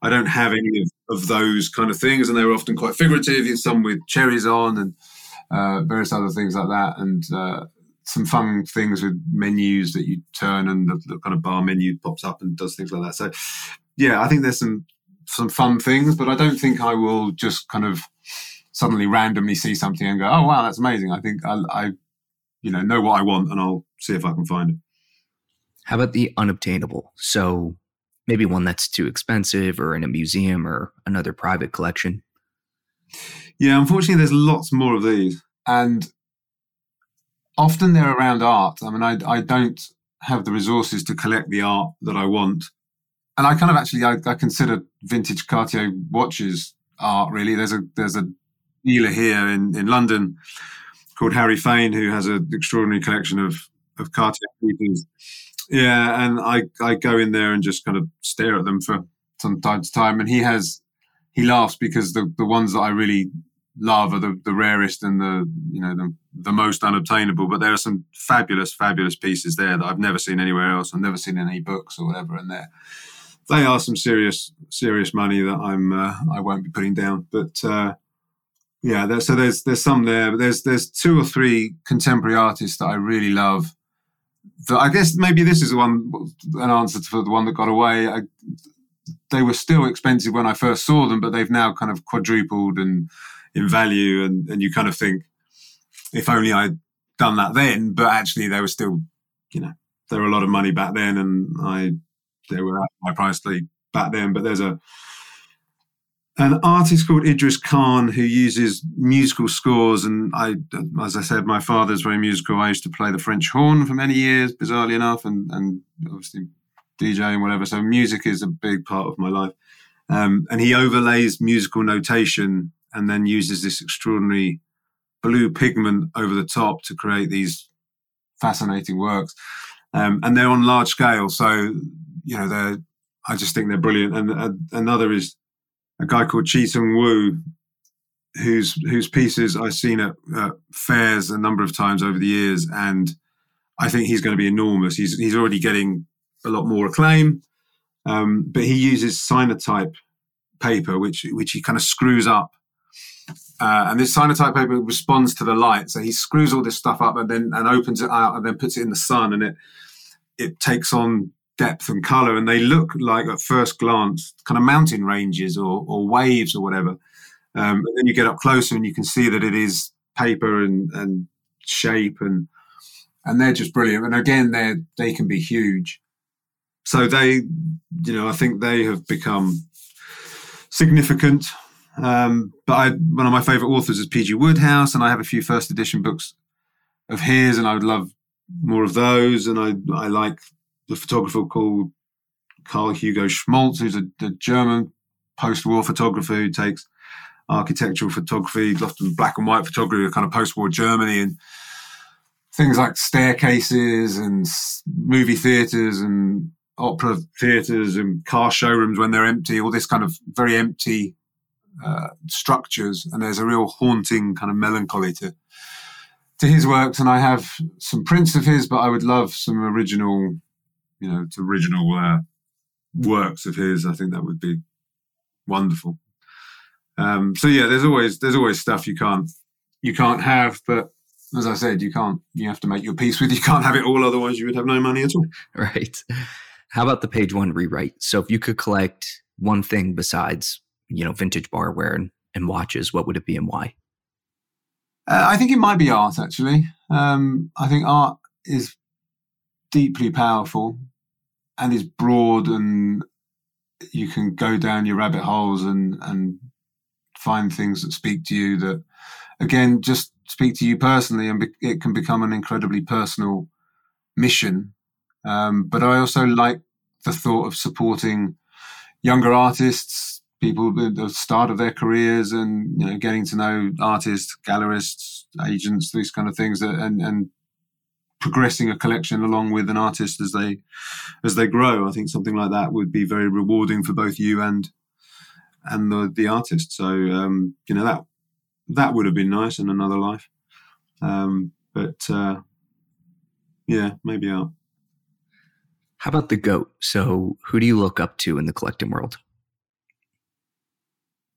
I don't have any of, of, those kind of things. And they were often quite figurative, some with cherries on and uh, various other things like that. And uh, some fun things with menus that you turn and the, the, kind of bar menu pops up and does things like that. So yeah, I think there's some some fun things, but I don't think I will just kind of suddenly randomly see something and go, oh wow, that's amazing. I think I, I you know know what I want and I'll see if I can find it. How about the unobtainable? So maybe one that's too expensive or in a museum or another private collection. Yeah, unfortunately, there's lots more of these, and often they're around art. I mean, I, I don't have the resources to collect the art that I want, and I kind of actually I, I consider vintage Cartier watches art. Really, there's a there's a dealer here in in London called Harry Fane who has an extraordinary collection of of Cartier pieces. Yeah, and I I go in there and just kind of stare at them for some time to time, and he has he laughs because the the ones that I really are the, the rarest and the you know the, the most unobtainable. But there are some fabulous, fabulous pieces there that I've never seen anywhere else. I've never seen in any books or whatever. And there, they are some serious, serious money that I'm uh, I won't be putting down. But uh, yeah, there, so there's there's some there. But there's there's two or three contemporary artists that I really love. That I guess maybe this is one an answer for the one that got away. I, they were still expensive when I first saw them, but they've now kind of quadrupled and in value, and and you kind of think, if only I'd done that then. But actually, they were still, you know, they were a lot of money back then, and I they were at my price league back then. But there's a an artist called Idris Khan who uses musical scores, and I, as I said, my father's very musical. I used to play the French horn for many years, bizarrely enough, and and obviously DJ and whatever. So music is a big part of my life. Um, and he overlays musical notation and then uses this extraordinary blue pigment over the top to create these fascinating works. Um, and they're on large scale, so you know they're. I just think they're brilliant. And uh, another is a guy called Chi-Tsung Wu, whose whose pieces I've seen at uh, fairs a number of times over the years, and I think he's going to be enormous. He's he's already getting a lot more acclaim, um, but he uses cyanotype paper, which which he kind of screws up uh, and this cyanotype paper responds to the light. So he screws all this stuff up and then and opens it out and then puts it in the sun and it it takes on depth and color and they look like at first glance kind of mountain ranges or, or waves or whatever. Um, then you get up closer and you can see that it is paper and, and shape and and they're just brilliant. And again, they they can be huge. So they, you know, I think they have become significant um, but I, one of my favorite authors is P.G. Wodehouse, and I have a few first edition books of his, and I would love more of those. And I, I like the photographer called Karl Hugo Schmölz, who's a, a German post-war photographer who takes architectural photography, often black and white photography of kind of post-war Germany and things like staircases and movie theaters and opera theaters and car showrooms when they're empty, all this kind of very empty uh, structures, and there's a real haunting kind of melancholy to to his works. And I have some prints of his, but I would love some original, you know, original uh, works of his. I think that would be wonderful. Um, so yeah, there's always there's always stuff you can't you can't have, but as I said, you can't you have to make your peace with. You can't have it all, otherwise you would have no money at all. Right. How about the page one rewrite? So if you could collect one thing besides you know, vintage barware and, and watches, what would it be and why? Uh, I think it might be art, actually. Um, I think art is deeply powerful and is broad, and you can go down your rabbit holes and, and find things that speak to you that, again, just speak to you personally, and be, it can become an incredibly personal mission. Um, but I also like the thought of supporting younger artists people at the start of their careers and you know getting to know artists, gallerists, agents, these kind of things, and and progressing a collection along with an artist as they as they grow. I think something like that would be very rewarding for both you and and the the artist. So um, you know that that would have been nice in another life. Um, but uh, yeah, maybe art. How about the goat? So, who do you look up to in the collecting world?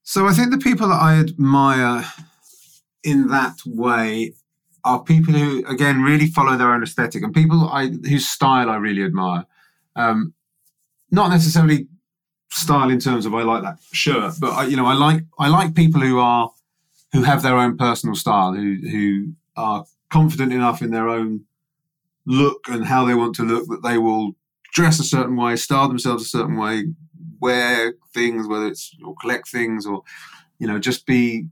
So I think the people that I admire in that way are people who, again, really follow their own aesthetic and people I, whose style I really admire. Um, not necessarily style in terms of I like that shirt, but I, you know, I like I like people who are who have their own personal style, who who are confident enough in their own look and how they want to look that they will dress a certain way, style themselves a certain way, wear things, whether it's or collect things or you know just be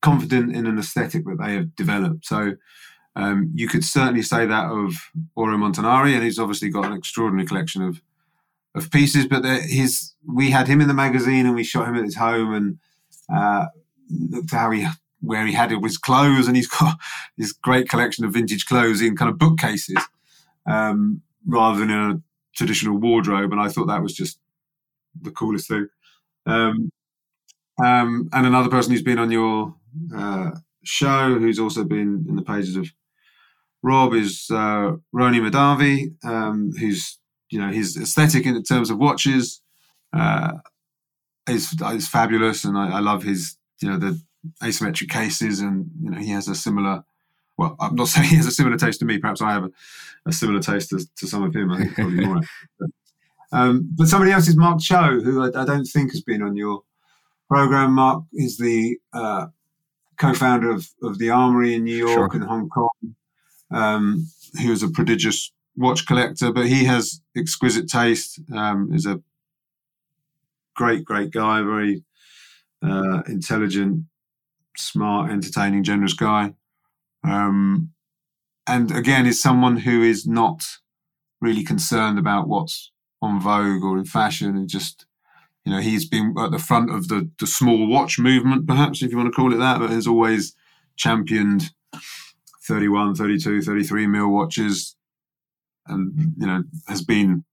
confident in an aesthetic that they have developed. So um, you could certainly say that of Auro Montanari, and he's obviously got an extraordinary collection of of pieces. But his we had him in the magazine, and we shot him at his home, and uh, looked at how he where he had it his clothes, and he's got this great collection of vintage clothes in kind of bookcases, um, rather than in a traditional wardrobe. And I thought that was just the coolest thing. Um, um, and another person who's been on your uh, show, who's also been in the pages of Robb is uh, Roni Mahdavi, um, who's you know his aesthetic in terms of watches uh, is is fabulous, and I, I, love his you know the asymmetric cases, and you know he has a similar. Well, I'm not saying he has a similar taste to me. Perhaps I have a, a similar taste to, to, some of him. I think probably more. but, um, but somebody else is Mark Cho, who I, I, don't think has been on your program. Mark is the uh, co-founder of, of the Armoury in New York sure. and Hong Kong um, he was a prodigious watch collector, but he has exquisite taste. Um, is a great, great guy, very uh, intelligent, smart, entertaining, generous guy. Um, and again, is someone who is not really concerned about what's on vogue or in fashion, and just you know he's been at the front of the the small watch movement, perhaps if you want to call it that, but has always championed 31, 32, 33 mil watches, and you know has been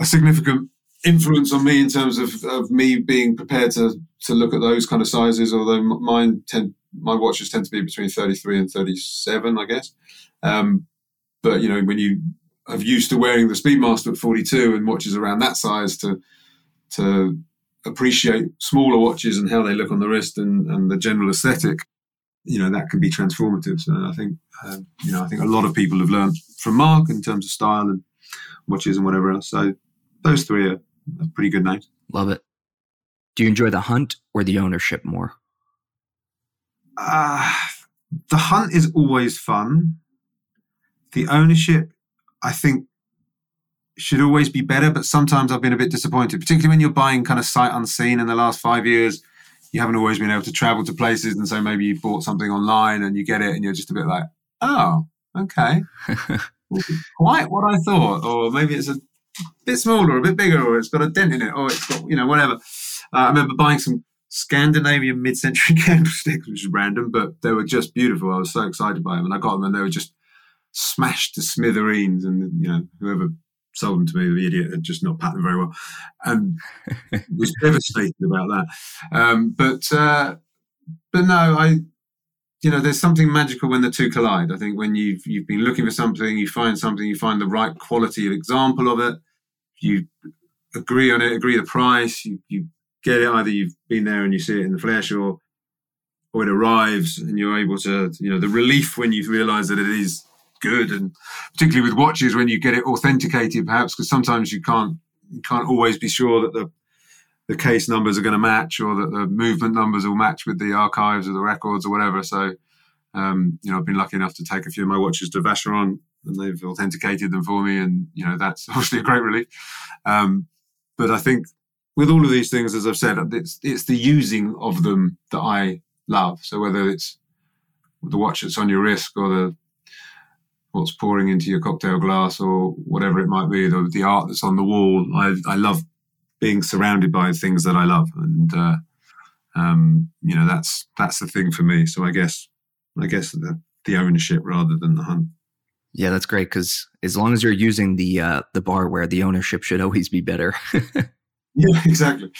a significant influence on me in terms of, of me being prepared to to look at those kind of sizes. Although mine tend my watches tend to be between 33 and 37, I guess. Um, but you know when you have used to wearing the Speedmaster at 42 and watches around that size to to appreciate smaller watches and how they look on the wrist and, and the general aesthetic you know that can be transformative. So I think um, you know I think a lot of people have learned from Mark in terms of style and watches and whatever else. So those three are, are pretty good names. Love it. Do you enjoy the hunt or the ownership more? Uh, the hunt is always fun. The ownership, I think, should always be better, but sometimes I've been a bit disappointed, particularly when you're buying kind of sight unseen in the last five years you haven't always been able to travel to places, and so maybe you bought something online and you get it, and you're just a bit like, oh, okay, quite what I thought, or maybe it's a bit smaller, a bit bigger, or it's got a dent in it, or it's got you know whatever. Uh, I remember buying some Scandinavian mid-century candlesticks, which is random, but they were just beautiful. I was so excited by them, and I got them, and they were just smashed to smithereens, and you know whoever sold them to me, the idiot had just not packed them very well, and was devastated about that. Um, but uh, but no, I you know, there's something magical when the two collide. I think when you've you've been looking for something, you find something, you find the right quality of example of it, you agree on it, agree the price, you, you get it. Either you've been there and you see it in the flesh, or or it arrives and you're able to, you know, the relief when you realise that it is good, and particularly with watches when you get it authenticated, perhaps because sometimes you can't you can't always be sure that the the case numbers are going to match or that the movement numbers will match with the archives or the records or whatever. So, um, you know, I've been lucky enough to take a few of my watches to Vacheron and they've authenticated them for me. And, you know, that's obviously a great relief. Um, but I think with all of these things, as I've said, it's, it's the using of them that I love. So whether it's the watch that's on your wrist or the what's pouring into your cocktail glass or whatever it might be, the, the art that's on the wall. I, I love being surrounded by things that I love, and uh, um, you know that's that's the thing for me. So I guess I guess the, the ownership rather than the hunt. Yeah, that's great because as long as you're using the uh, the barware, the ownership should always be better. yeah, exactly.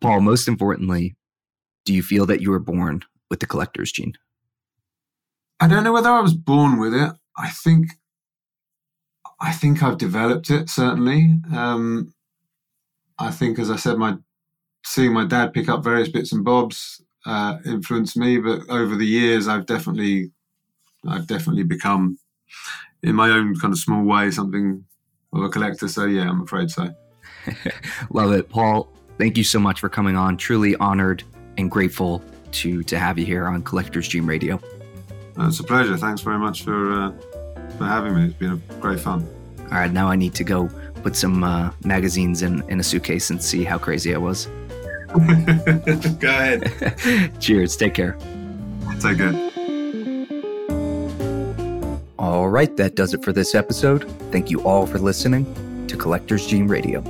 Paul, most importantly, do you feel that you were born with the collector's gene? I don't know whether I was born with it. I think I think I've developed it certainly. Um, I think, as I said, my seeing my dad pick up various bits and bobs uh, influenced me. But over the years, I've definitely I've definitely become, in my own kind of small way, something of a collector. So yeah, I'm afraid so. Love it, Paul. Thank you so much for coming on. Truly honored and grateful to to have you here on Collector's Gene Radio. It's a pleasure. Thanks very much for uh, for having me. It's been great fun. All right, now I need to go put some uh, magazines in, in a suitcase and see how crazy I was. go ahead. Cheers. Take care. Take care. All right, that does it for this episode. Thank you all for listening to Collector's Gene Radio.